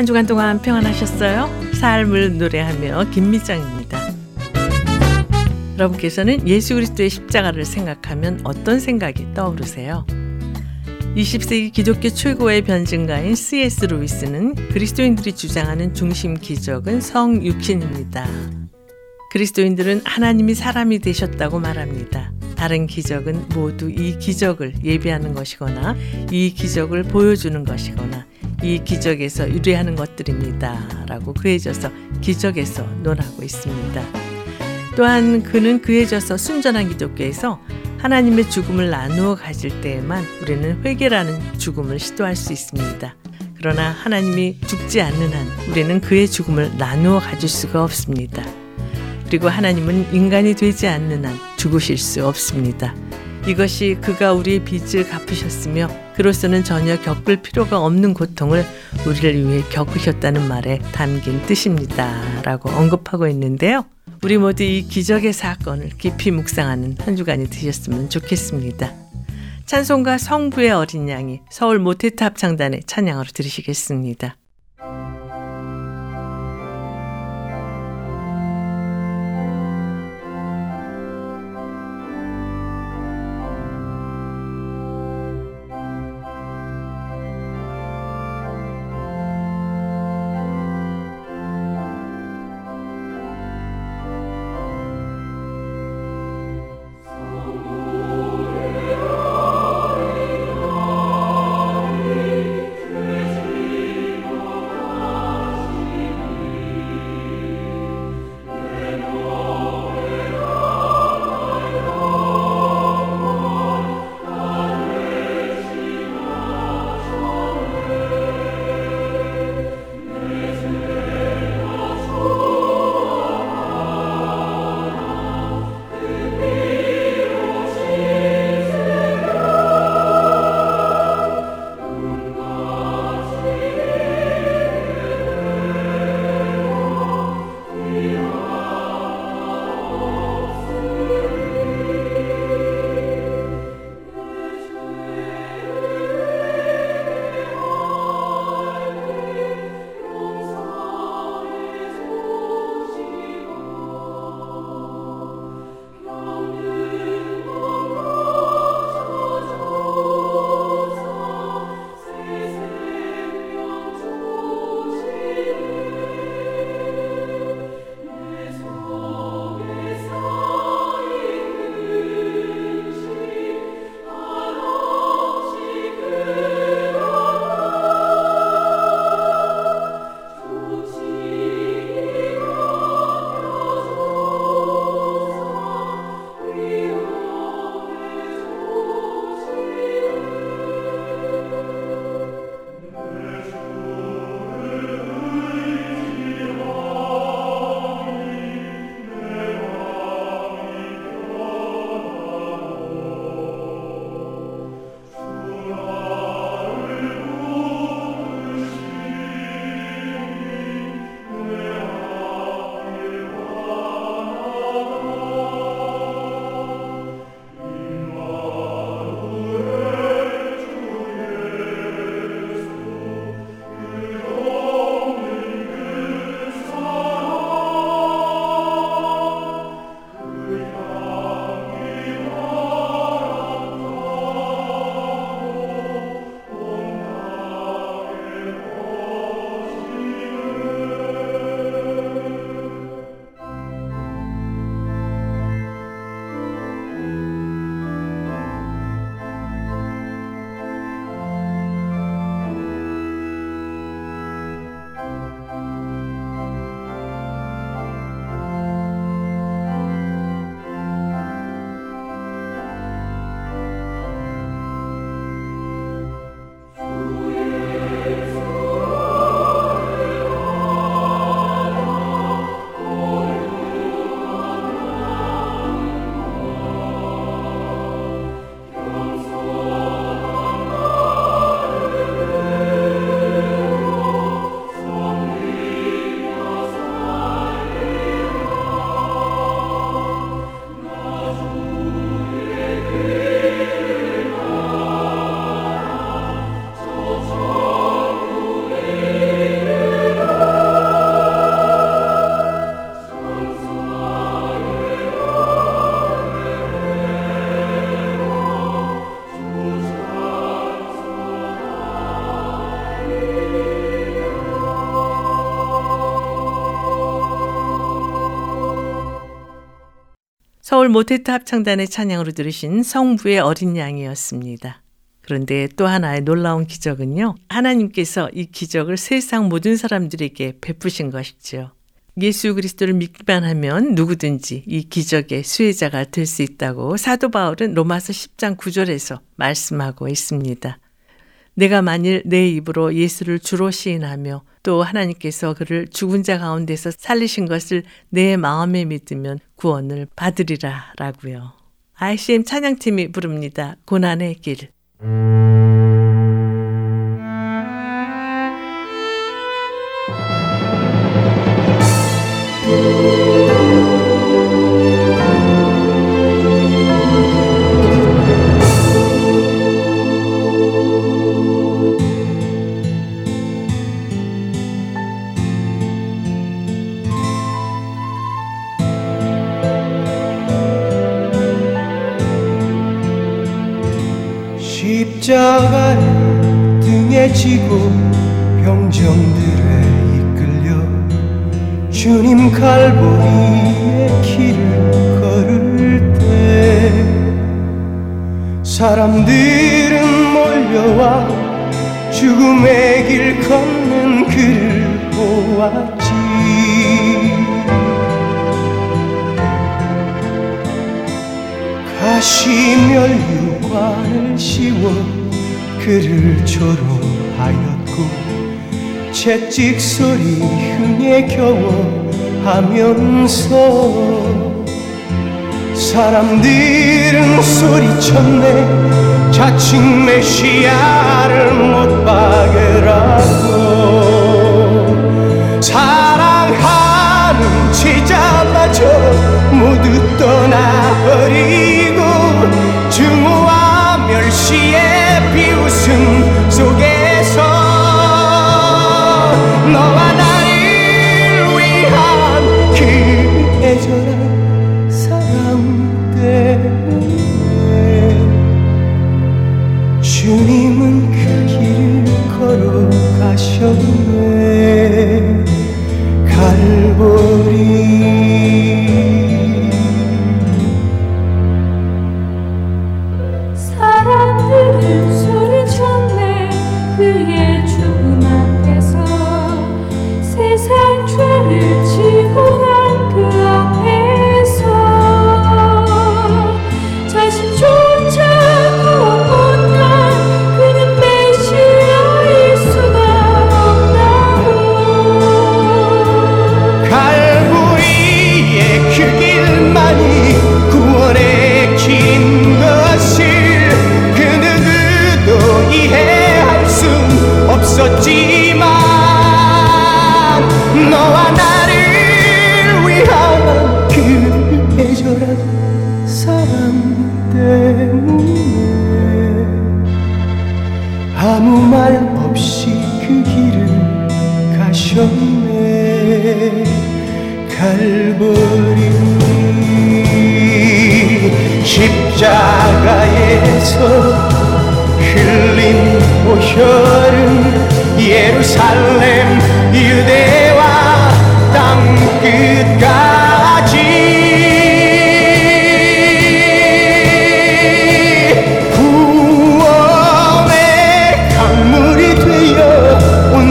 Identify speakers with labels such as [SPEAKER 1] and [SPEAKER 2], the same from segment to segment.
[SPEAKER 1] 한 주간 동안 평안하셨어요? 삶을 노래하며 김미정입니다. 여러분께서는 예수 그리스도의 십자가를 생각하면 어떤 생각이 떠오르세요? 20세기 기독교 최고의 변증가인 C.S. 루이스는 그리스도인들이 주장하는 중심 기적은 성육신입니다. 그리스도인들은 하나님이 사람이 되셨다고 말합니다. 다른 기적은 모두 이 기적을 예비하는 것이거나 이 기적을 보여주는 것이거나 이 기적에서 유래하는 것들입니다. 라고 그해져서 기적에서 논하고 있습니다. 또한 그는 그해져서 순전한 기독교에서 하나님의 죽음을 나누어 가질 때에만 우리는 회개라는 죽음을 시도할 수 있습니다. 그러나 하나님이 죽지 않는 한 우리는 그의 죽음을 나누어 가질 수가 없습니다. 그리고 하나님은 인간이 되지 않는 한 죽으실 수 없습니다. 이것이 그가 우리의 빚을 갚으셨으며 그로서는 전혀 겪을 필요가 없는 고통을 우리를 위해 겪으셨다는 말에 담긴 뜻입니다. 라고 언급하고 있는데요. 우리 모두 이 기적의 사건을 깊이 묵상하는 한 주간이 되셨으면 좋겠습니다. 찬송가 성부의 어린 양이 서울 모태타 합창단의 찬양으로 들으시겠습니다. 서울 모테트 합창단의 찬양으로 들으신 성부의 어린 양이었습니다. 그런데 또 하나의 놀라운 기적은요. 하나님께서 이 기적을 세상 모든 사람들에게 베푸신 것이지요. 예수 그리스도를 믿기만 하면 누구든지 이 기적의 수혜자가 될 수 있다고 사도 바울은 로마서 10장 9절에서 말씀하고 있습니다. 내가 만일 내 입으로 예수를 주로 시인하며 또 하나님께서 그를 죽은 자 가운데서 살리신 것을 내 마음에 믿으면 구원을 받으리라 라고요. ICM 찬양팀이 부릅니다. 고난의 길.
[SPEAKER 2] 십 지고 병정들에 이끌려 주님 갈보리의 길을 걸을 때 사람들은 몰려와 죽음의 길 걷는 그를 보았지. 가시 멸류관을 씌워 그를 조롱하였고 채찍 소리 흥에 겨워 하면서 사람들은 소리쳤네. 자칭 메시아를 못 박으라고. 사랑하는 제자마저 모두 떠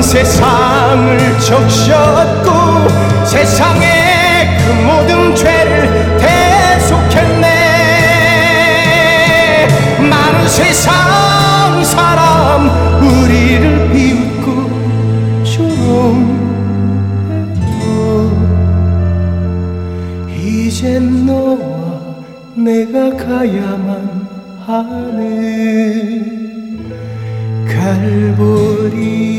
[SPEAKER 2] 세상을 적셨고 세상의 그 모든 죄를 대속했네. 많은 세상 사람 우리를 비웃고 조롱했고 이젠 너와 내가 가야만 하네. 갈보리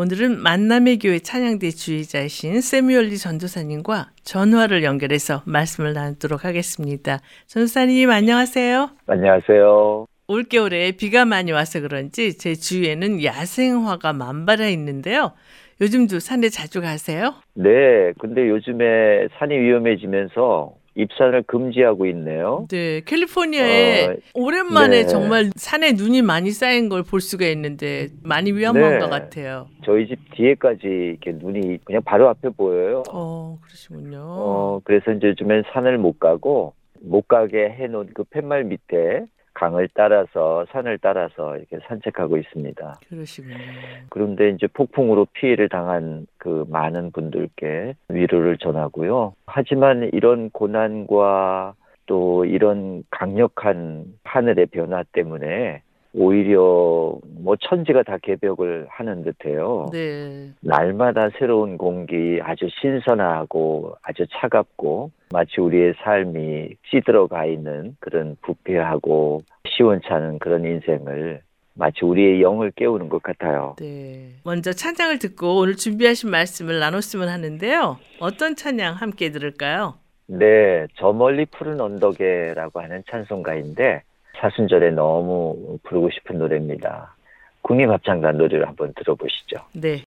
[SPEAKER 1] 오늘은 만남의 교회 찬양대 주의자이신 세뮤얼리 전도사님과 전화를 연결해서 말씀을 나누도록 하겠습니다. 전도사님 안녕하세요.
[SPEAKER 3] 안녕하세요.
[SPEAKER 1] 올겨울에 비가 많이 와서 그런지 제 주위에는 야생화가 만발해 있는데요. 요즘도 산에 자주 가세요?
[SPEAKER 3] 네, 근데 요즘에 산이 위험해지면서 입산을 금지하고 있네요.
[SPEAKER 1] 네, 캘리포니아에 어, 오랜만에
[SPEAKER 3] 네.
[SPEAKER 1] 정말 산에 눈이 많이 쌓인 걸 볼 수가 있는데 많이 위험한
[SPEAKER 3] 네.
[SPEAKER 1] 것 같아요.
[SPEAKER 3] 저희 집 뒤에까지 이렇게 눈이 그냥 바로 앞에 보여요.
[SPEAKER 1] 어, 그러시군요.
[SPEAKER 3] 어, 그래서 이제 요즘엔 산을 못 가고 못 가게 해놓은 그 팻말 밑에 강을 따라서 산을 따라서 이렇게 산책하고 있습니다.
[SPEAKER 1] 그러시군요.
[SPEAKER 3] 그런데 이제 폭풍으로 피해를 당한 그 많은 분들께 위로를 전하고요. 하지만 이런 고난과 또 이런 강력한 하늘의 변화 때문에 오히려 뭐 천지가 다 개벽을 하는 듯해요.
[SPEAKER 1] 네.
[SPEAKER 3] 날마다 새로운 공기 아주 신선하고 아주 차갑고 마치 우리의 삶이 찌들어가 있는 그런 부패하고 시원찮은 그런 인생을 마치 우리의 영을 깨우는 것 같아요.
[SPEAKER 1] 네. 먼저 찬양을 듣고 오늘 준비하신 말씀을 나눴으면 하는데요. 어떤 찬양 함께 들을까요?
[SPEAKER 3] 네, 저 멀리 푸른 언덕에라고 하는 찬송가인데 사순절에 너무 부르고 싶은 노래입니다. 국립합창단 노래를 한번 들어보시죠.
[SPEAKER 1] 네.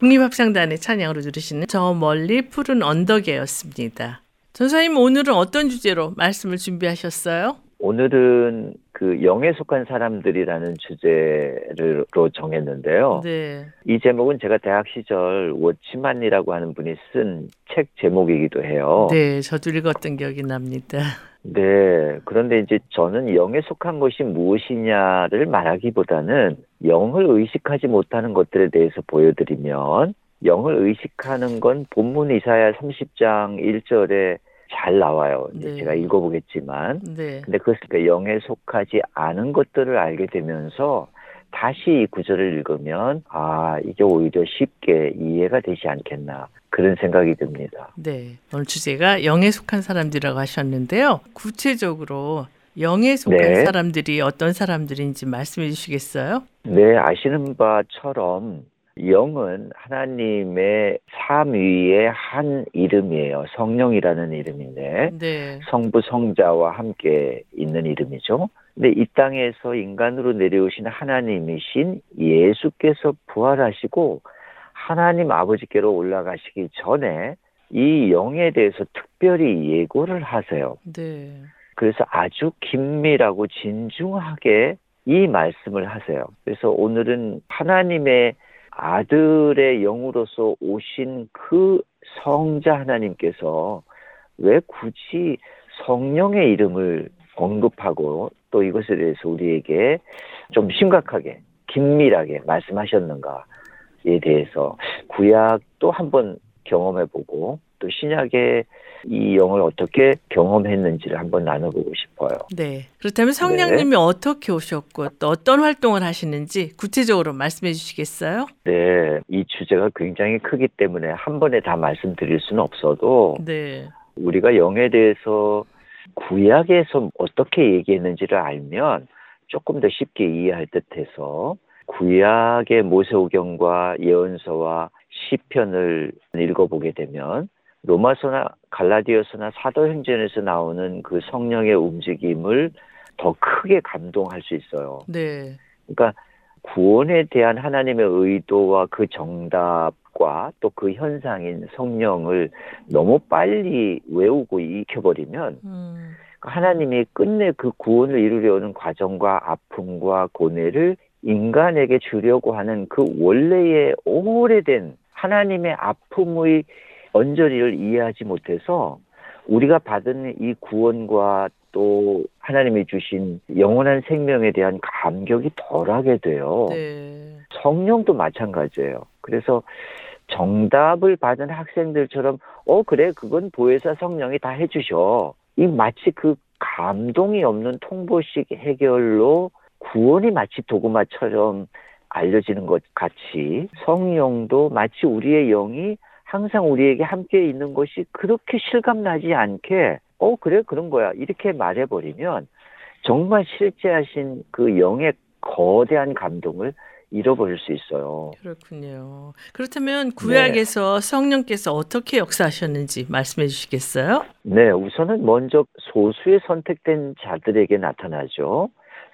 [SPEAKER 1] 국립합창단의 찬양으로 들으시는 저 멀리 푸른 언덕에였습니다. 전사님 오늘은 어떤 주제로 말씀을 준비하셨어요?
[SPEAKER 3] 오늘은 그 영에 속한 사람들이라는 주제로 정했는데요.
[SPEAKER 1] 네.
[SPEAKER 3] 이 제목은 제가 대학 시절 워치만이라고 하는 분이 쓴 책 제목이기도 해요.
[SPEAKER 1] 네, 저도 읽었던 기억이 납니다.
[SPEAKER 3] 네. 그런데 이제 저는 영에 속한 것이 무엇이냐를 말하기보다는 영을 의식하지 못하는 것들에 대해서 보여드리면 영을 의식하는 건 본문 이사야 30장 1절에 잘 나와요.
[SPEAKER 1] 네.
[SPEAKER 3] 제가 읽어보겠지만.
[SPEAKER 1] 네.
[SPEAKER 3] 근데 그것은 그 영에 속하지 않은 것들을 알게 되면서 다시 이 구절을 읽으면 아 이게 오히려 쉽게 이해가 되지 않겠나 그런 생각이 듭니다.
[SPEAKER 1] 네. 오늘 주제가 영에 속한 사람들이라고 하셨는데요. 구체적으로 영에 속한
[SPEAKER 3] 네.
[SPEAKER 1] 사람들이 어떤 사람들인지 말씀해 주시겠어요?
[SPEAKER 3] 네 아시는 바처럼 영은 하나님의 삼위의 한 이름이에요. 성령이라는 이름인데
[SPEAKER 1] 네.
[SPEAKER 3] 성부 성자와 함께 있는 이름이죠. 근데 이 땅에서 인간으로 내려오신 하나님이신 예수께서 부활하시고 하나님 아버지께로 올라가시기 전에 이 영에 대해서 특별히 예고를 하세요.
[SPEAKER 1] 네.
[SPEAKER 3] 그래서 아주 긴밀하고 진중하게 이 말씀을 하세요. 그래서 오늘은 하나님의 아들의 영으로서 오신 그 성자 하나님께서 왜 굳이 성령의 이름을 언급하고 또 이것에 대해서 우리에게 좀 심각하게 긴밀하게 말씀하셨는가에 대해서 구약도 한번 경험해보고 또 신약의 이 영을 어떻게 경험했는지를 한번 나눠보고 싶어요.
[SPEAKER 1] 네. 그렇다면 성령님이 어떻게 오셨고 또 어떤 활동을 하시는지 구체적으로 말씀해 주시겠어요?
[SPEAKER 3] 네, 이 주제가 굉장히 크기 때문에 한 번에 다 말씀드릴 수는 없어도
[SPEAKER 1] 네.
[SPEAKER 3] 우리가 영에 대해서 구약에서 어떻게 얘기했는지를 알면 조금 더 쉽게 이해할 듯해서 구약의 모세오경과 예언서와 시편을 읽어보게 되면 로마서나 갈라디아서나 사도행전에서 나오는 그 성령의 움직임을 더 크게 감동할 수 있어요.
[SPEAKER 1] 네.
[SPEAKER 3] 그러니까 구원에 대한 하나님의 의도와 그 정답과 또 그 현상인 성령을 너무 빨리 외우고 익혀버리면
[SPEAKER 1] 음.
[SPEAKER 3] 하나님이 끝내 그 구원을 이루려는 과정과 아픔과 고뇌를 인간에게 주려고 하는 그 원래의 오래된 하나님의 아픔의 언저리를 이해하지 못해서 우리가 받은 이 구원과 또 하나님이 주신 영원한 생명에 대한 감격이 덜하게 돼요.
[SPEAKER 1] 네.
[SPEAKER 3] 성령도 마찬가지예요. 그래서 정답을 받은 학생들처럼 어 그래 그건 보혜사 성령이 다 해주셔. 이 마치 그 감동이 없는 통보식 해결로 구원이 마치 도구마처럼 알려지는 것 같이 성령도 마치 우리의 영이 항상 우리에게 함께 있는 것이 그렇게 실감나지 않게 어 그래 그런 거야 이렇게 말해버리면 정말 실제하신 그 영의 거대한 감동을 잃어버릴 수 있어요.
[SPEAKER 1] 그렇군요. 그렇다면 구약에서 성령께서 어떻게 역사하셨는지 말씀해 주시겠어요?
[SPEAKER 3] 네, 우선은 먼저 소수의 선택된 자들에게 나타나죠.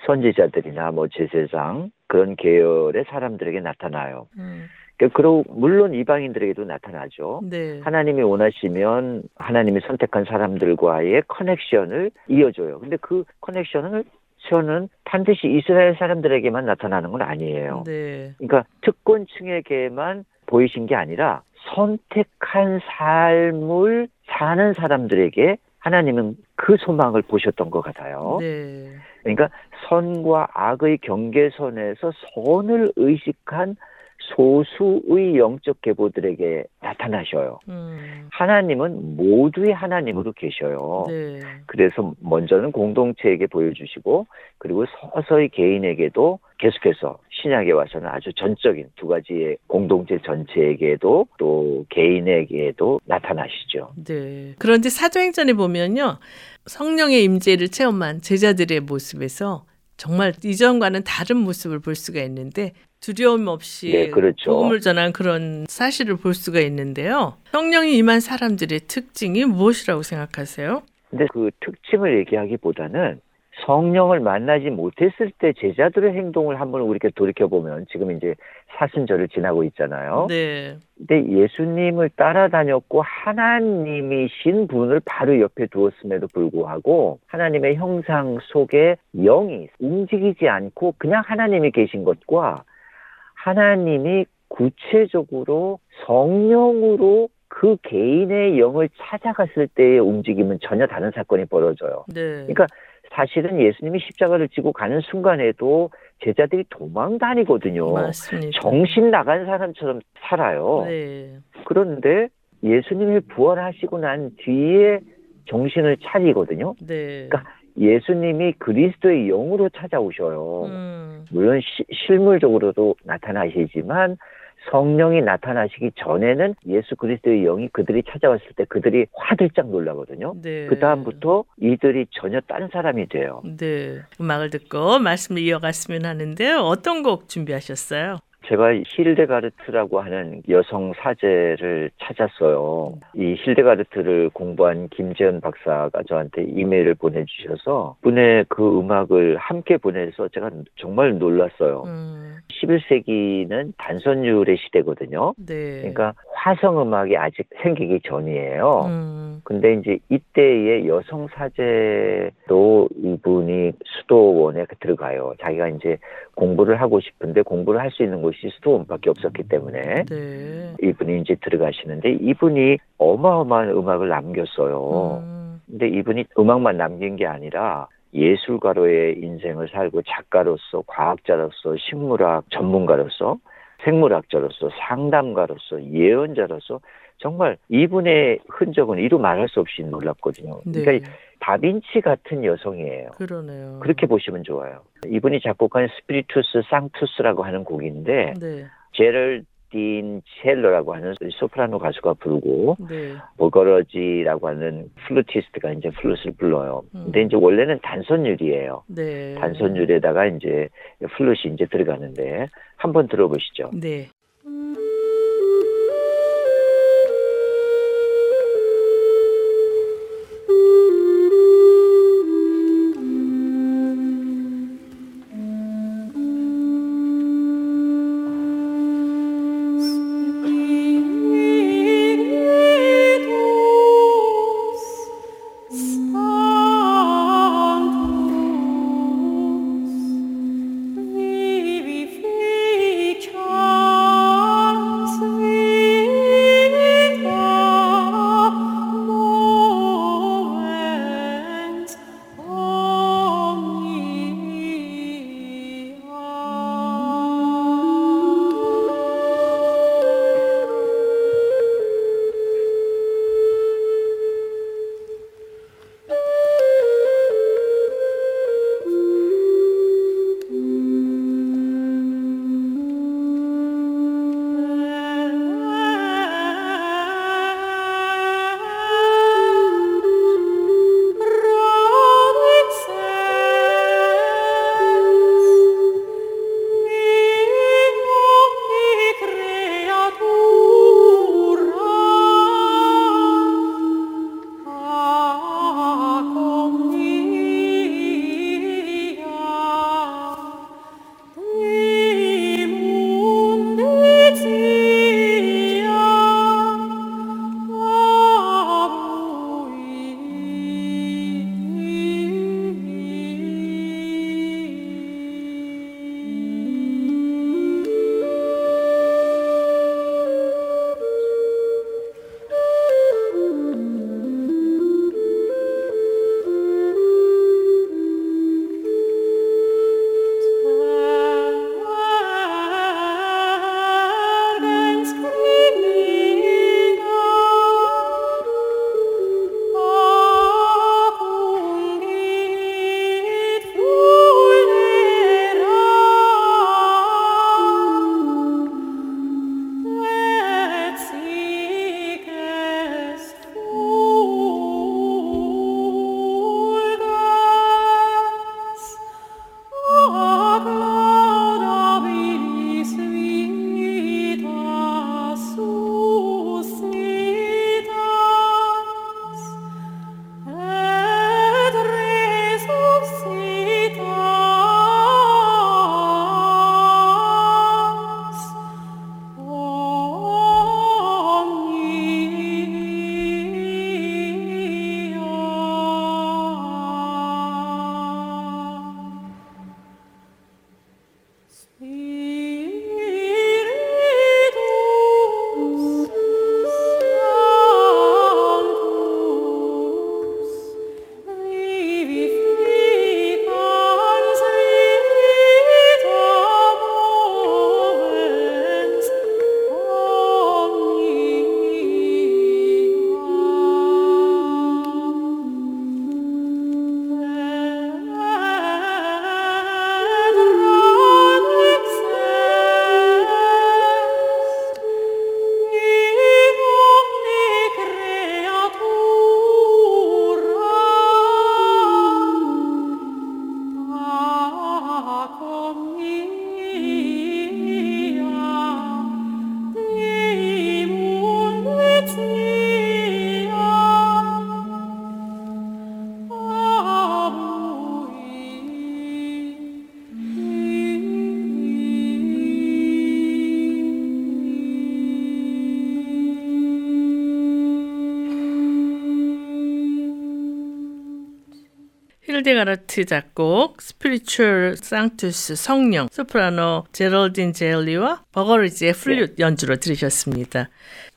[SPEAKER 3] 선지자들이나 뭐 제사장 그런 계열의 사람들에게 나타나요.
[SPEAKER 1] 음.
[SPEAKER 3] 그- 그리고 물론 이방인들에게도 나타나죠.
[SPEAKER 1] 네.
[SPEAKER 3] 하나님이 원하시면 하나님이 선택한 사람들과의 커넥션을 이어줘요. 근데 그 커넥션을 저는 반드시 이스라엘 사람들에게만 나타나는 건 아니에요.
[SPEAKER 1] 네.
[SPEAKER 3] 그러니까 특권층에게만 보이신 게 아니라 선택한 삶을 사는 사람들에게 하나님은 그 소망을 보셨던 것 같아요.
[SPEAKER 1] 네.
[SPEAKER 3] 그러니까 선과 악의 경계선에서 선을 의식한 소수의 영적 계보들에게 나타나셔요.
[SPEAKER 1] 음.
[SPEAKER 3] 하나님은 모두의 하나님으로 계셔요.
[SPEAKER 1] 네.
[SPEAKER 3] 그래서 먼저는 공동체에게 보여주시고 그리고 서서히 개인에게도 계속해서 신약에 와서는 아주 전적인 두 가지의 공동체 전체에게도 또 개인에게도 나타나시죠.
[SPEAKER 1] 네. 그런데 사도행전에 보면요. 성령의 임재를 체험한 제자들의 모습에서 정말 이전과는 다른 모습을 볼 수가 있는데 두려움 없이
[SPEAKER 3] 네, 그렇죠.
[SPEAKER 1] 복음을 전한 그런 사실을 볼 수가 있는데요. 성령이 임한 사람들의 특징이 무엇이라고 생각하세요?
[SPEAKER 3] 근데 그 특징을 얘기하기보다는 성령을 만나지 못했을 때 제자들의 행동을 한번 우리가 돌이켜 보면 지금 이제 사순절을 지나고 있잖아요.
[SPEAKER 1] 네.
[SPEAKER 3] 근데 예수님을 따라다녔고 하나님이신 분을 바로 옆에 두었음에도 불구하고 하나님의 형상 속에 영이 움직이지 않고 그냥 하나님이 계신 것과 하나님이 구체적으로 성령으로 그 개인의 영을 찾아갔을 때의 움직임은 전혀 다른 사건이 벌어져요.
[SPEAKER 1] 네.
[SPEAKER 3] 그러니까 사실은 예수님이 십자가를 지고 가는 순간에도 제자들이 도망 다니거든요.
[SPEAKER 1] 맞습니다.
[SPEAKER 3] 정신 나간 사람처럼 살아요.
[SPEAKER 1] 네.
[SPEAKER 3] 그런데 예수님이 부활하시고 난 뒤에 정신을 차리거든요.
[SPEAKER 1] 네.
[SPEAKER 3] 그러니까 예수님이 그리스도의 영으로 찾아오셔요.
[SPEAKER 1] 음.
[SPEAKER 3] 물론 시- 실물적으로도 나타나시지만 성령이 나타나시기 전에는 예수 그리스도의 영이 그들이 찾아왔을 때 그들이 화들짝 놀라거든요.
[SPEAKER 1] 네.
[SPEAKER 3] 그 다음부터 이들이 전혀 다른 사람이 돼요.
[SPEAKER 1] 네. 음악을 듣고 말씀을 이어갔으면 하는데요. 어떤 곡 준비하셨어요?
[SPEAKER 3] 제가 힐데가르트라고 하는 여성 사제를 찾았어요. 이 힐데가르트를 공부한 김재현 박사가 저한테 이메일을 보내주셔서 분의 그 음악을 함께 보내서 제가 정말 놀랐어요.
[SPEAKER 1] 음.
[SPEAKER 3] 11세기는 단선율의 시대거든요.
[SPEAKER 1] 네.
[SPEAKER 3] 그러니까 화성 음악이 아직 생기기 전이에요.
[SPEAKER 1] 음.
[SPEAKER 3] 근데 이제 이때의 여성 사제도 이분이 수도원에 들어가요. 자기가 이제 공부를 하고 싶은데 공부를 할 수 있는 곳이 수도원밖에 없었기 때문에
[SPEAKER 1] 네.
[SPEAKER 3] 이분이 이제 들어가시는데 이분이 어마어마한 음악을 남겼어요.
[SPEAKER 1] 음.
[SPEAKER 3] 근데 이분이 음악만 남긴 게 아니라 예술가로의 인생을 살고 작가로서 과학자로서 식물학 전문가로서 생물학자로서 상담가로서 예언자로서 정말 이분의 흔적은 이루 말할 수 없이 놀랍거든요.
[SPEAKER 1] 네.
[SPEAKER 3] 그러니까 다빈치 같은 여성이에요.
[SPEAKER 1] 그러네요.
[SPEAKER 3] 그렇게 보시면 좋아요. 이분이 작곡한 Spiritus Sanctus라고 하는 곡인데
[SPEAKER 1] 네.
[SPEAKER 3] 제럴딘 첼러라고 하는 소프라노 가수가 부르고
[SPEAKER 1] 네.
[SPEAKER 3] 보거러지라고 하는 플루티스트가 이제 플룻을 불러요. 근데
[SPEAKER 1] 음.
[SPEAKER 3] 이제 원래는 단선율이에요.
[SPEAKER 1] 네.
[SPEAKER 3] 단선율에다가 이제 플룻이 이제 들어가는데 한번 들어보시죠.
[SPEAKER 1] 네. 힐데가르트 작곡, Spiritus Sanctus 성령, 소프라노 제럴딘 첼러와 버거리지의 플룻 연주로 들으셨습니다.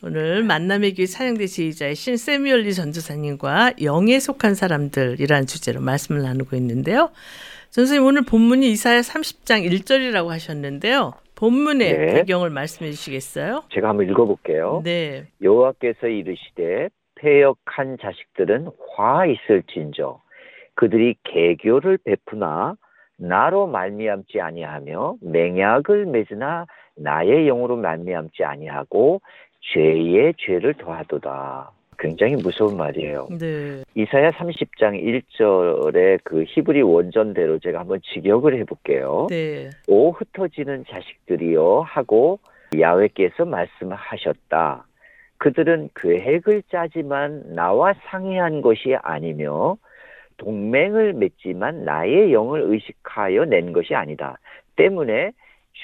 [SPEAKER 1] 오늘 만남의 길 사형대 지휘자이신 세미얼리 전도사님과 영에 속한 사람들이라는 주제로 말씀을 나누고 있는데요. 선생님 오늘 본문이 이사야 30장 1절이라고 하셨는데요. 본문의
[SPEAKER 3] 네.
[SPEAKER 1] 배경을 말씀해 주시겠어요?
[SPEAKER 3] 제가 한번 읽어볼게요.
[SPEAKER 1] 네.
[SPEAKER 3] 여호와께서 이르시되 패역한 자식들은 화 있을진저 그들이 개교를 베푸나 나로 말미암지 아니하며 맹약을 맺으나 나의 영으로 말미암지 아니하고 죄의 죄를 더하도다. 굉장히 무서운 말이에요.
[SPEAKER 1] 네.
[SPEAKER 3] 이사야 30장 1절의 그 히브리 원전대로 제가 한번 직역을 해볼게요.
[SPEAKER 1] 네.
[SPEAKER 3] 오 흩어지는 자식들이여 하고 야훼께서 말씀하셨다. 그들은 계획을 짜지만 나와 상의한 것이 아니며 동맹을 맺지만 나의 영을 의식하여 낸 것이 아니다. 때문에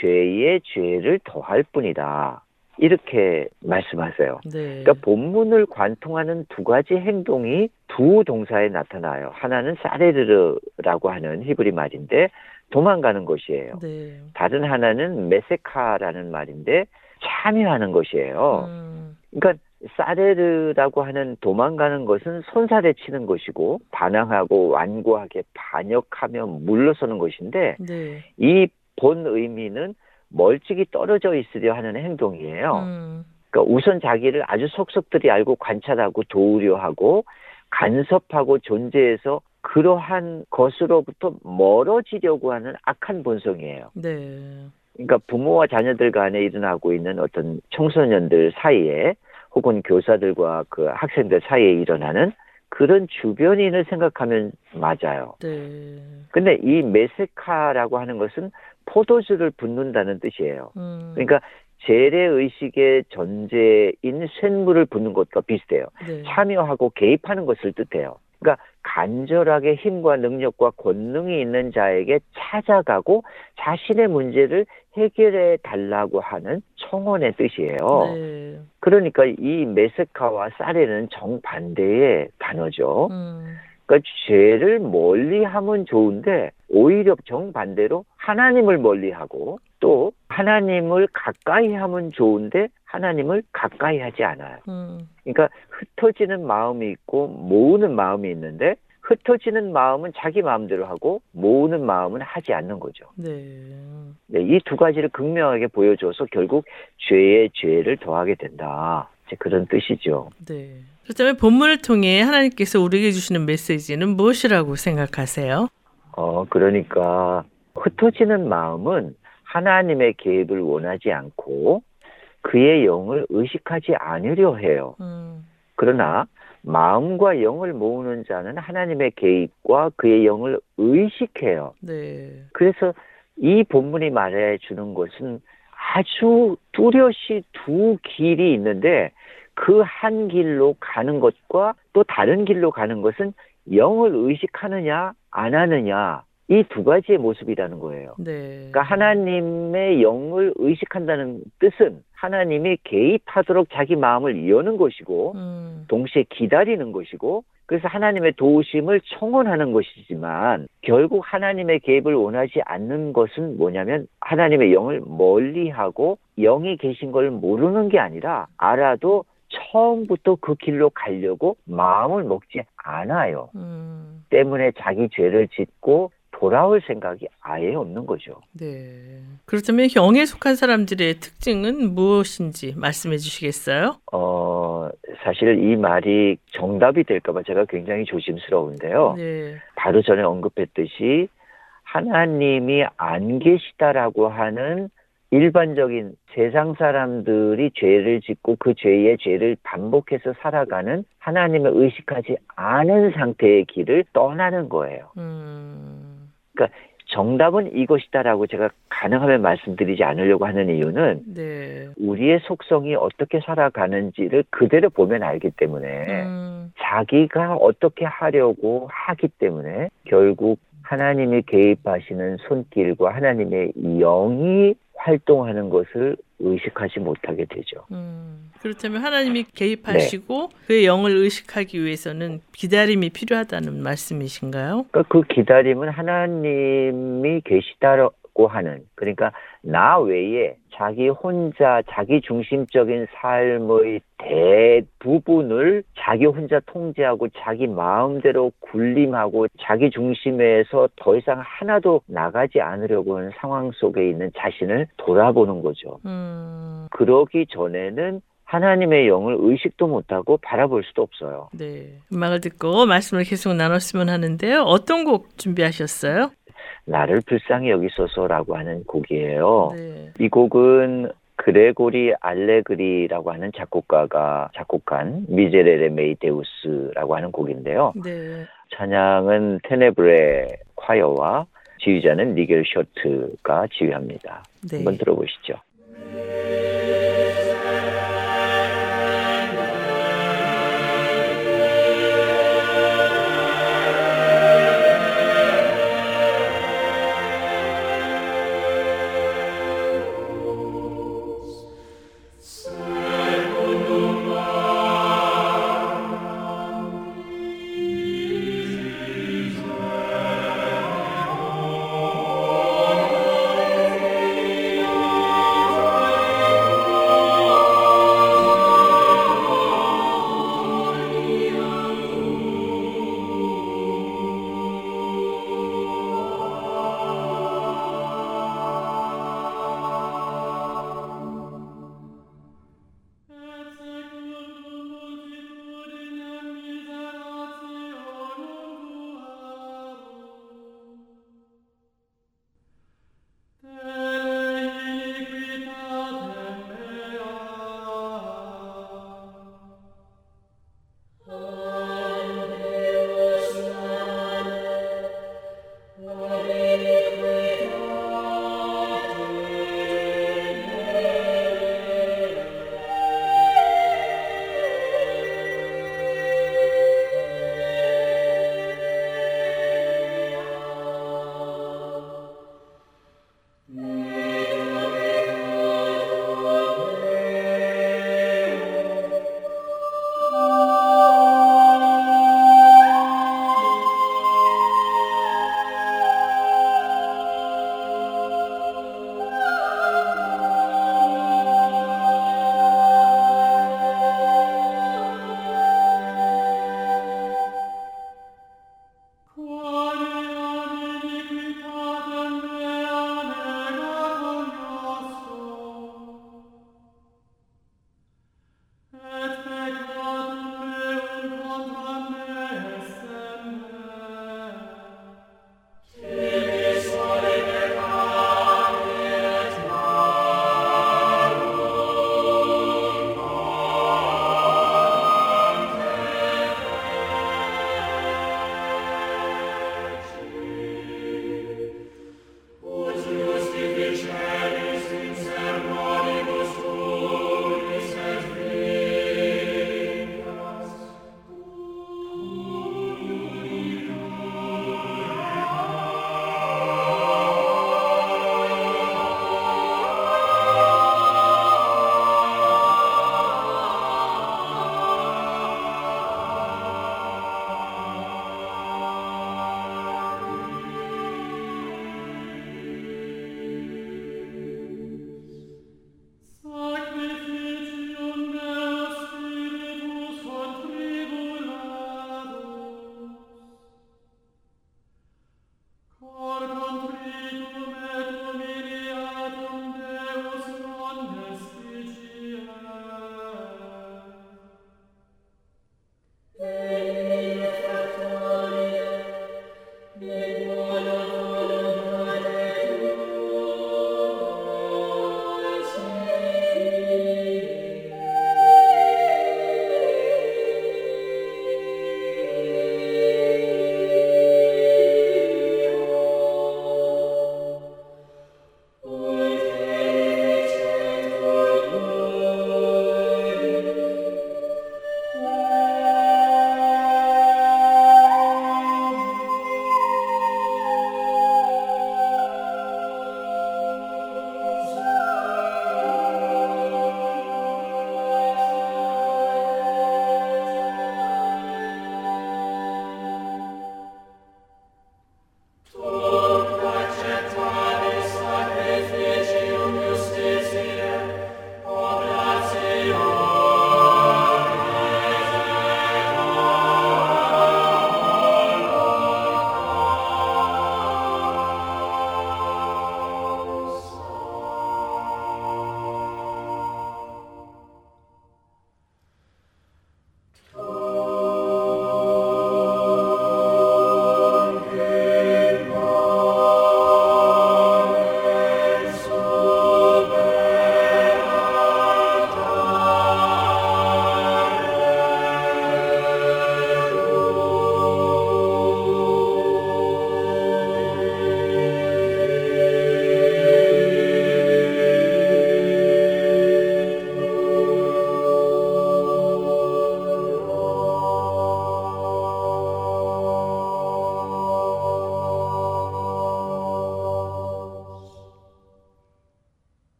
[SPEAKER 3] 죄의 죄를 더할 뿐이다. 이렇게 말씀하세요.
[SPEAKER 1] 네.
[SPEAKER 3] 그러니까 본문을 관통하는 두 가지 행동이 두 동사에 나타나요. 하나는 사레르라고 하는 히브리 말인데 도망가는 것이에요.
[SPEAKER 1] 네.
[SPEAKER 3] 다른 하나는 메세카라는 말인데 참여하는 것이에요.
[SPEAKER 1] 음,
[SPEAKER 3] 그러니까 사레르라고 하는 도망가는 것은 손살에 치는 것이고 반항하고 완고하게 반역하며 물러서는 것인데
[SPEAKER 1] 네.
[SPEAKER 3] 이본 의미는 멀찍이 떨어져 있으려 하는 행동이에요.
[SPEAKER 1] 음,
[SPEAKER 3] 그러니까 우선 자기를 아주 속속들이 알고 관찰하고 도우려 하고 간섭하고 존재해서 그러한 것으로부터 멀어지려고 하는 악한 본성이에요.
[SPEAKER 1] 네.
[SPEAKER 3] 그러니까 부모와 자녀들 간에 일어나고 있는 어떤 청소년들 사이에 혹은 교사들과 그 학생들 사이에 일어나는 그런 주변인을 생각하면 맞아요.
[SPEAKER 1] 네.
[SPEAKER 3] 근데 이 메세카라고 하는 것은 포도주를 붓는다는 뜻이에요.
[SPEAKER 1] 음,
[SPEAKER 3] 그러니까 재래 의식의 전제인 쇳물을 붓는 것과 비슷해요.
[SPEAKER 1] 네.
[SPEAKER 3] 참여하고 개입하는 것을 뜻해요. 그러니까 간절하게 힘과 능력과 권능이 있는 자에게 찾아가고 자신의 문제를 해결해 달라고 하는 청원의 뜻이에요.
[SPEAKER 1] 네.
[SPEAKER 3] 그러니까 이 메스카와 사레는 정반대의 단어죠.
[SPEAKER 1] 음,
[SPEAKER 3] 그러니까 죄를 멀리하면 좋은데 오히려 정반대로 하나님을 멀리하고 또 하나님을 가까이 하면 좋은데 하나님을 가까이 하지 않아요.
[SPEAKER 1] 음,
[SPEAKER 3] 그러니까 흩어지는 마음이 있고 모으는 마음이 있는데 흩어지는 마음은 자기 마음대로 하고 모으는 마음은 하지 않는 거죠.
[SPEAKER 1] 네.
[SPEAKER 3] 네, 이 두 가지를 극명하게 보여줘서 결국 죄에 죄를 더하게 된다. 이제 그런 뜻이죠.
[SPEAKER 1] 네. 그렇다면 본문을 통해 하나님께서 우리에게 주시는 메시지는 무엇이라고 생각하세요?
[SPEAKER 3] 어, 그러니까 흩어지는 마음은 하나님의 계획을 원하지 않고 그의 영을 의식하지 않으려 해요.
[SPEAKER 1] 음,
[SPEAKER 3] 그러나 마음과 영을 모으는 자는 하나님의 계획과 그의 영을 의식해요.
[SPEAKER 1] 네.
[SPEAKER 3] 그래서 이 본문이 말해 주는 것은 아주 뚜렷이 두 길이 있는데 그 한 길로 가는 것과 또 다른 길로 가는 것은 영을 의식하느냐 안 하느냐 이 두 가지의 모습이라는 거예요.
[SPEAKER 1] 네.
[SPEAKER 3] 그러니까 하나님의 영을 의식한다는 뜻은 하나님이 개입하도록 자기 마음을 여는 것이고
[SPEAKER 1] 음,
[SPEAKER 3] 동시에 기다리는 것이고 그래서 하나님의 도우심을 청원하는 것이지만 결국 하나님의 개입을 원하지 않는 것은 뭐냐면 하나님의 영을 멀리하고 영이 계신 걸 모르는 게 아니라 알아도 처음부터 그 길로 가려고 마음을 먹지 않아요.
[SPEAKER 1] 음,
[SPEAKER 3] 때문에 자기 죄를 짓고 돌아올 생각이 아예 없는 거죠.
[SPEAKER 1] 네. 그렇다면 영에 속한 사람들의 특징은 무엇인지 말씀해 주시겠어요?
[SPEAKER 3] 어, 사실 이 말이 정답이 될까봐 제가 굉장히 조심스러운데요.
[SPEAKER 1] 네.
[SPEAKER 3] 바로 전에 언급했듯이 하나님이 안 계시다라고 하는 일반적인 세상 사람들이 죄를 짓고 그 죄의 죄를 반복해서 살아가는 하나님을 의식하지 않은 상태의 길을 떠나는 거예요.
[SPEAKER 1] 음,
[SPEAKER 3] 정답은 이것이다라고 제가 가능하면 말씀드리지 않으려고 하는 이유는
[SPEAKER 1] 네.
[SPEAKER 3] 우리의 속성이 어떻게 살아가는지를 그대로 보면 알기 때문에
[SPEAKER 1] 음,
[SPEAKER 3] 자기가 어떻게 하려고 하기 때문에 결국 하나님이 개입하시는 손길과 하나님의 영이 활동하는 것을 의식하지 못하게 되죠.
[SPEAKER 1] 음, 그렇다면 하나님이 개입하시고 그의 영을 의식하기 위해서는 기다림이 필요하다는 말씀이신가요?
[SPEAKER 3] 그러니까 그 기다림은 하나님이 계시다고 하는 그러니까 나 외에 자기 혼자 자기 중심적인 삶의 대부분을 자기 혼자 통제하고 자기 마음대로 군림하고 자기 중심에서 더 이상 하나도 나가지 않으려고 하는 상황 속에 있는 자신을 돌아보는 거죠.
[SPEAKER 1] 음,
[SPEAKER 3] 그러기 전에는 하나님의 영을 의식도 못하고 바라볼 수도 없어요.
[SPEAKER 1] 네. 음악을 듣고 말씀을 계속 나눴으면 하는데요. 어떤 곡 준비하셨어요?
[SPEAKER 3] 나를 불쌍히 여기소서라고 하는 곡이에요.
[SPEAKER 1] 네.
[SPEAKER 3] 이 곡은 그레고리 알레그리라고 하는 작곡가가 작곡한 Miserere mei Deus라고 하는 곡인데요.
[SPEAKER 1] 네.
[SPEAKER 3] 찬양은 테네브레 콰이어와 지휘자는 니겔 쇼트가 지휘합니다.
[SPEAKER 1] 네.
[SPEAKER 3] 한번 들어보시죠.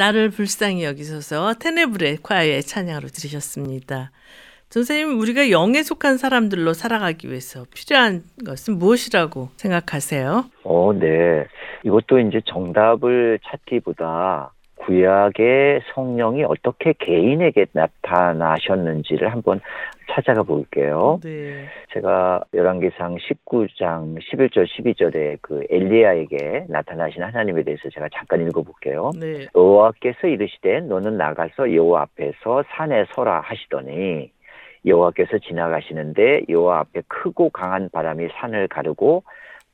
[SPEAKER 1] 나를 불쌍히 여기소서 테네브레 콰이의 찬양으로 들으셨습니다. 선생님, 우리가 영에 속한 사람들로 살아가기 위해서 필요한 것은 무엇이라고 생각하세요?
[SPEAKER 3] 어, 네. 이것도 이제 정답을 찾기보다 구약의 성령이 어떻게 개인에게 나타나셨는지를 한번 찾아가 볼게요.
[SPEAKER 1] 네.
[SPEAKER 3] 제가 열왕기상 19장 11절 12절에 그 엘리야에게 나타나신 하나님에 대해서 제가 잠깐 읽어 볼게요.
[SPEAKER 1] 네.
[SPEAKER 3] 여호와께서 이르시되 너는 나가서 여호와 앞에서 산에 서라 하시더니 여호와께서 지나가시는데 여호와 앞에 크고 강한 바람이 산을 가르고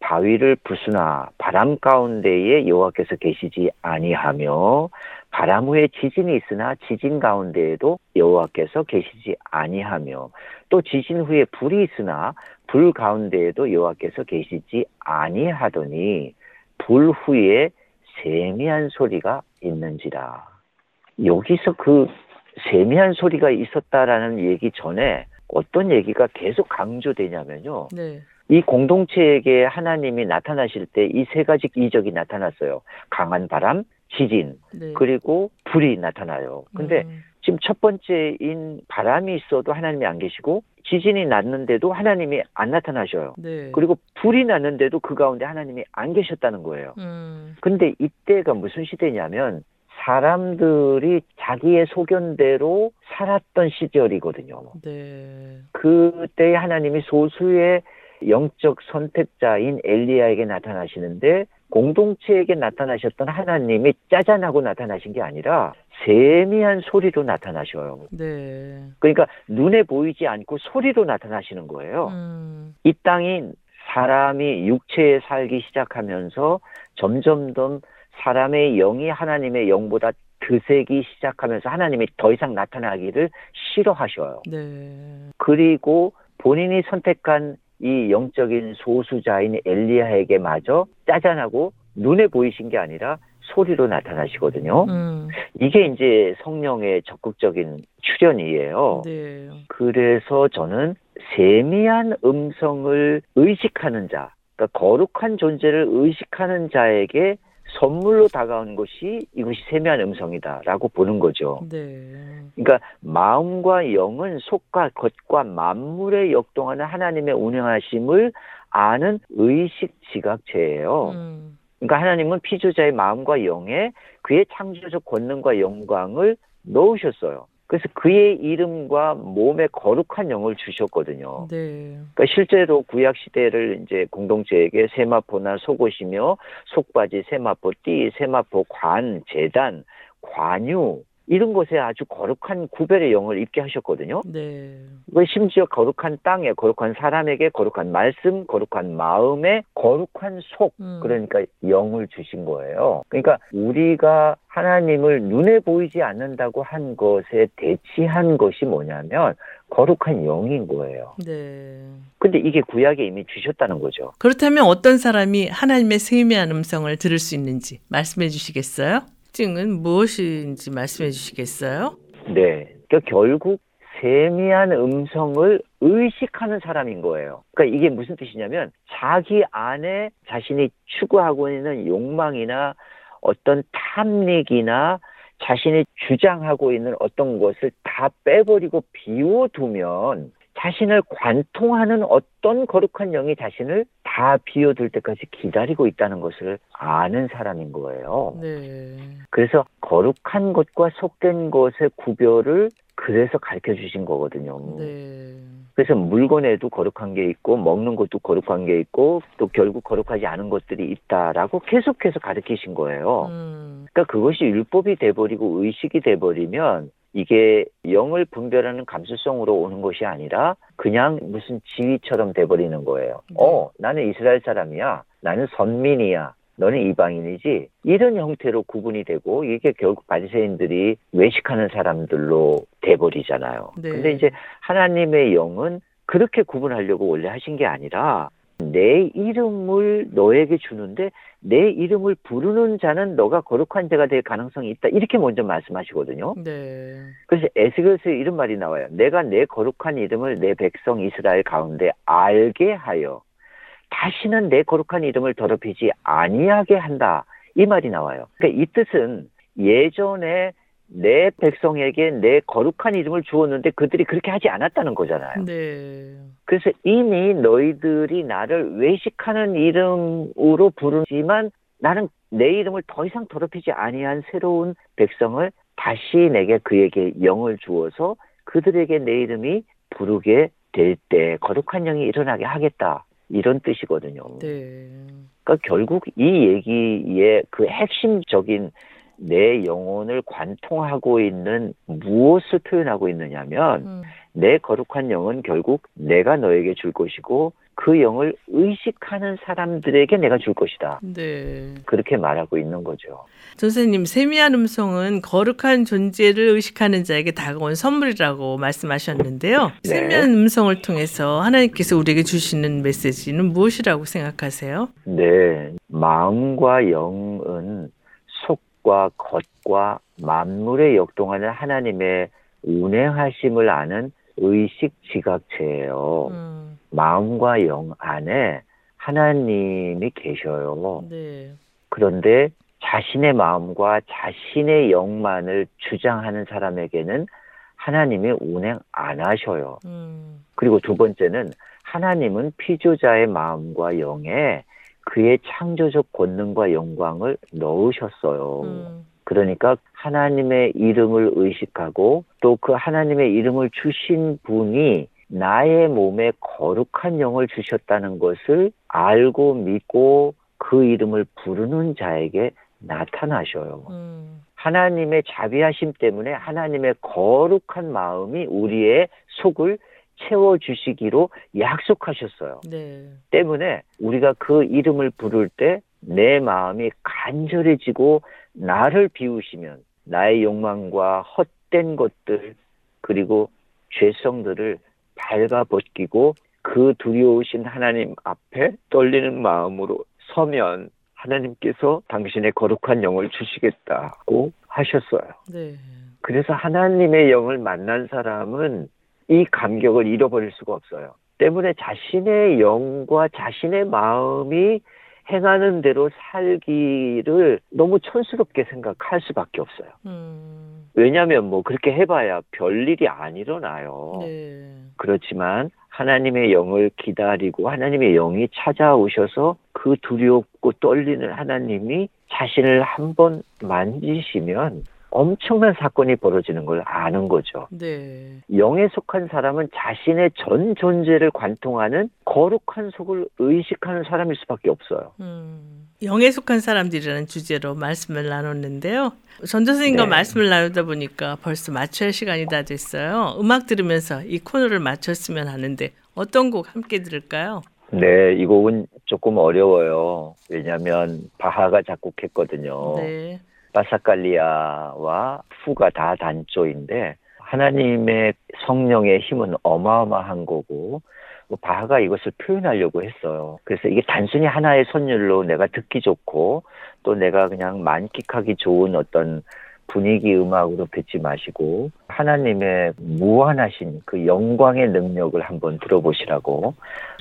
[SPEAKER 3] 바위를 부수나 바람 가운데에 여호와께서 계시지 아니하며 바람 후에 지진이 있으나 지진 가운데에도 여호와께서 계시지 아니하며 또 지진 후에 불이 있으나 불 가운데에도 여호와께서 계시지 아니하더니 불 후에 세미한 소리가 있는지라. 여기서 그 세미한 소리가 있었다라는 얘기 전에 어떤 얘기가 계속 강조되냐면요.
[SPEAKER 1] 네.
[SPEAKER 3] 이 공동체에게 하나님이 나타나실 때 이 세 가지 이적이 나타났어요. 강한 바람, 지진,
[SPEAKER 1] 네.
[SPEAKER 3] 그리고 불이 나타나요. 근데
[SPEAKER 1] 음,
[SPEAKER 3] 지금 첫 번째인 바람이 있어도 하나님이 안 계시고 지진이 났는데도 하나님이 안 나타나셔요.
[SPEAKER 1] 네.
[SPEAKER 3] 그리고 불이 났는데도 그 가운데 하나님이 안 계셨다는 거예요.
[SPEAKER 1] 음,
[SPEAKER 3] 근데 이때가 무슨 시대냐면 사람들이 자기의 소견대로 살았던 시절이거든요.
[SPEAKER 1] 네.
[SPEAKER 3] 그때 하나님이 소수의 영적 선택자인 엘리야에게 나타나시는데 공동체에게 나타나셨던 하나님이 짜잔하고 나타나신 게 아니라 세미한 소리로 나타나셔요.
[SPEAKER 1] 네.
[SPEAKER 3] 그러니까 눈에 보이지 않고 소리로 나타나시는 거예요.
[SPEAKER 1] 음,
[SPEAKER 3] 이 땅이 사람이 육체에 살기 시작하면서 점점점 사람의 영이 하나님의 영보다 드세기 시작하면서 하나님이 더 이상 나타나기를 싫어하셔요.
[SPEAKER 1] 네.
[SPEAKER 3] 그리고 본인이 선택한 이 영적인 소수자인 엘리야에게 마저 짜잔하고 눈에 보이신 게 아니라 소리로 나타나시거든요.
[SPEAKER 1] 음,
[SPEAKER 3] 이게 이제 성령의 적극적인 출현이에요.
[SPEAKER 1] 네.
[SPEAKER 3] 그래서 저는 세미한 음성을 의식하는 자, 그러니까 거룩한 존재를 의식하는 자에게 선물로 다가오는 것이 이것이 세미한 음성이다라고 보는 거죠.
[SPEAKER 1] 네.
[SPEAKER 3] 그러니까 마음과 영은 속과 겉과 만물에 역동하는 하나님의 운행하심을 아는 의식 지각체예요.
[SPEAKER 1] 음,
[SPEAKER 3] 그러니까 하나님은 피조자의 마음과 영에 그의 창조적 권능과 영광을 넣으셨어요. 그래서 그의 이름과 몸에 거룩한 영을 주셨거든요.
[SPEAKER 1] 네.
[SPEAKER 3] 그러니까 실제로 구약 시대를 이제 공동체에게 세마포나 속옷이며 속바지, 세마포 띠, 세마포 관, 재단, 관유 이런 것에 아주 거룩한 구별의 영을 입게 하셨거든요.
[SPEAKER 1] 네.
[SPEAKER 3] 그 심지어 거룩한 땅에 거룩한 사람에게 거룩한 말씀, 거룩한 마음에 거룩한 속
[SPEAKER 1] 음.
[SPEAKER 3] 그러니까 영을 주신 거예요. 그러니까 우리가 하나님을 눈에 보이지 않는다고 한 것에 대치한 것이 뭐냐면 거룩한 영인 거예요.
[SPEAKER 1] 네.
[SPEAKER 3] 근데 이게 구약에 이미 주셨다는 거죠.
[SPEAKER 1] 그렇다면 어떤 사람이 하나님의 세미한 음성을 들을 수 있는지 말씀해 주시겠어요? 특징은 무엇인지 말씀해 주시겠어요?
[SPEAKER 3] 네. 그러니까 결국 세미한 음성을 의식하는 사람인 거예요. 그러니까 이게 무슨 뜻이냐면 자기 안에 자신이 추구하고 있는 욕망이나 어떤 탐닉이나 자신이 주장하고 있는 어떤 것을 다 빼버리고 비워두면 자신을 관통하는 어떤 거룩한 영이 자신을 다 비워둘 때까지 기다리고 있다는 것을 아는 사람인 거예요.
[SPEAKER 1] 네.
[SPEAKER 3] 그래서 거룩한 것과 속된 것의 구별을 그래서 가르쳐 주신 거거든요.
[SPEAKER 1] 네.
[SPEAKER 3] 그래서 물건에도 거룩한 게 있고 먹는 것도 거룩한 게 있고 또 결국 거룩하지 않은 것들이 있다라고 계속해서 가르치신 거예요.
[SPEAKER 1] 음.
[SPEAKER 3] 그러니까 그것이 율법이 돼버리고 의식이 돼버리면 이게 영을 분별하는 감수성으로 오는 것이 아니라 그냥 무슨 지위처럼 돼버리는 거예요.
[SPEAKER 1] 네.
[SPEAKER 3] 어, 나는 이스라엘 사람이야. 나는 선민이야. 너는 이방인이지. 이런 형태로 구분이 되고 이게 결국 바리새인들이 외식하는 사람들로 돼버리잖아요.
[SPEAKER 1] 네.
[SPEAKER 3] 근데 이제 하나님의 영은 그렇게 구분하려고 원래 하신 게 아니라 내 이름을 너에게 주는데 내 이름을 부르는 자는 너가 거룩한 자가 될 가능성이 있다. 이렇게 먼저 말씀하시거든요.
[SPEAKER 1] 네.
[SPEAKER 3] 그래서 에스겔서에 이런 말이 나와요. 내가 내 거룩한 이름을 내 백성 이스라엘 가운데 알게 하여 다시는 내 거룩한 이름을 더럽히지 아니하게 한다. 이 말이 나와요. 그러니까 이 뜻은 예전에 내 백성에게 내 거룩한 이름을 주었는데 그들이 그렇게 하지 않았다는 거잖아요.
[SPEAKER 1] 네.
[SPEAKER 3] 그래서 이미 너희들이 나를 외식하는 이름으로 부르지만 나는 내 이름을 더 이상 더럽히지 아니한 새로운 백성을 다시 내게 그에게 영을 주어서 그들에게 내 이름이 부르게 될 때 거룩한 영이 일어나게 하겠다. 이런 뜻이거든요.
[SPEAKER 1] 네.
[SPEAKER 3] 그러니까 결국 이 얘기의 그 핵심적인 내 영혼을 관통하고 있는 무엇을 표현하고 있느냐면
[SPEAKER 1] 음.
[SPEAKER 3] 내 거룩한 영은 결국 내가 너에게 줄 것이고 그 영을 의식하는 사람들에게 내가 줄 것이다.
[SPEAKER 1] 네.
[SPEAKER 3] 그렇게 말하고 있는 거죠.
[SPEAKER 1] 선생님, 세미한 음성은 거룩한 존재를 의식하는 자에게 다가온 선물이라고 말씀하셨는데요.
[SPEAKER 3] 네.
[SPEAKER 1] 세미한 음성을 통해서 하나님께서 우리에게 주시는 메시지는 무엇이라고 생각하세요?
[SPEAKER 3] 네. 마음과 영은 속과 겉과 만물에 역동하는 하나님의 운행하심을 아는 의식 지각체예요.
[SPEAKER 1] 음,
[SPEAKER 3] 마음과 영 안에 하나님이 계셔요.
[SPEAKER 1] 네.
[SPEAKER 3] 그런데 자신의 마음과 자신의 영만을 주장하는 사람에게는 하나님이 운행 안 하셔요.
[SPEAKER 1] 음,
[SPEAKER 3] 그리고 두 번째는 하나님은 피조자의 마음과 영에 그의 창조적 권능과 영광을 넣으셨어요.
[SPEAKER 1] 음,
[SPEAKER 3] 그러니까 하나님의 이름을 의식하고 또 그 하나님의 이름을 주신 분이 나의 몸에 거룩한 영을 주셨다는 것을 알고 믿고 그 이름을 부르는 자에게 나타나셔요.
[SPEAKER 1] 음,
[SPEAKER 3] 하나님의 자비하심 때문에 하나님의 거룩한 마음이 우리의 속을 채워주시기로 약속하셨어요.
[SPEAKER 1] 네.
[SPEAKER 3] 때문에 우리가 그 이름을 부를 때 내 마음이 간절해지고 나를 비우시면 나의 욕망과 헛된 것들 그리고 죄성들을 발가 벗기고 그 두려우신 하나님 앞에 떨리는 마음으로 서면 하나님께서 당신의 거룩한 영을 주시겠다고 하셨어요.
[SPEAKER 1] 네.
[SPEAKER 3] 그래서 하나님의 영을 만난 사람은 이 감격을 잃어버릴 수가 없어요. 때문에 자신의 영과 자신의 마음이 행하는 대로 살기를 너무 촌스럽게 생각할 수밖에 없어요.
[SPEAKER 1] 음,
[SPEAKER 3] 왜냐하면 뭐 그렇게 해봐야 별 일이 안 일어나요.
[SPEAKER 1] 네.
[SPEAKER 3] 그렇지만 하나님의 영을 기다리고 하나님의 영이 찾아오셔서 그 두렵고 떨리는 하나님이 자신을 한번 만지시면 엄청난 사건이 벌어지는 걸 아는 거죠.
[SPEAKER 1] 네.
[SPEAKER 3] 영에 속한 사람은 자신의 전 존재를 관통하는 거룩한 속을 의식하는 사람일 수밖에 없어요.
[SPEAKER 1] 음, 영에 속한 사람들이라는 주제로 말씀을 나눴는데요. 전도사님과
[SPEAKER 3] 네.
[SPEAKER 1] 말씀을 나누다 보니까 벌써 맞춰야 시간이 다 됐어요. 음악 들으면서 이 코너를 마쳤으면 하는데 어떤 곡 함께 들을까요?
[SPEAKER 3] 네, 이 곡은 조금 어려워요. 왜냐하면 바하가 작곡했거든요.
[SPEAKER 1] 네.
[SPEAKER 3] 바사칼리아와 후가 다 단조인데 하나님의 성령의 힘은 어마어마한 거고 뭐 바하가 이것을 표현하려고 했어요. 그래서 이게 단순히 하나의 선율로 내가 듣기 좋고 또 내가 그냥 만끽하기 좋은 어떤 분위기 음악으로 듣지 마시고 하나님의 무한하신 그 영광의 능력을 한번 들어보시라고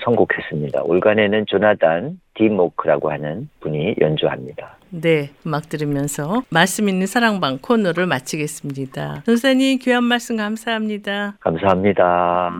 [SPEAKER 3] 선곡했습니다. 올간에는 조나단 디모크라고 하는 분이 연주합니다.
[SPEAKER 1] 네, 음악 들으면서 말씀 있는 사랑방 코너를 마치겠습니다. 전사님 귀한 말씀 감사합니다.
[SPEAKER 3] 감사합니다.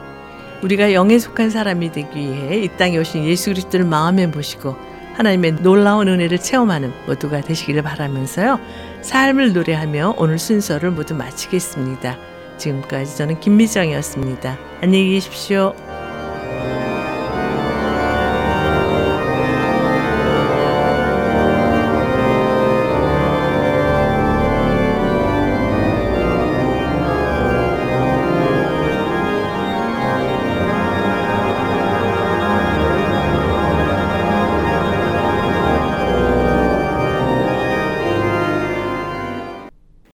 [SPEAKER 1] 우리가 영에 속한 사람이 되기 위해 이 땅에 오신 예수 그리스도를 마음에 모시고 하나님의 놀라운 은혜를 체험하는 모두가 되시기를 바라면서요. 삶을 노래하며 오늘 순서를 모두 마치겠습니다. 지금까지 저는 김미정이었습니다. 안녕히 계십시오.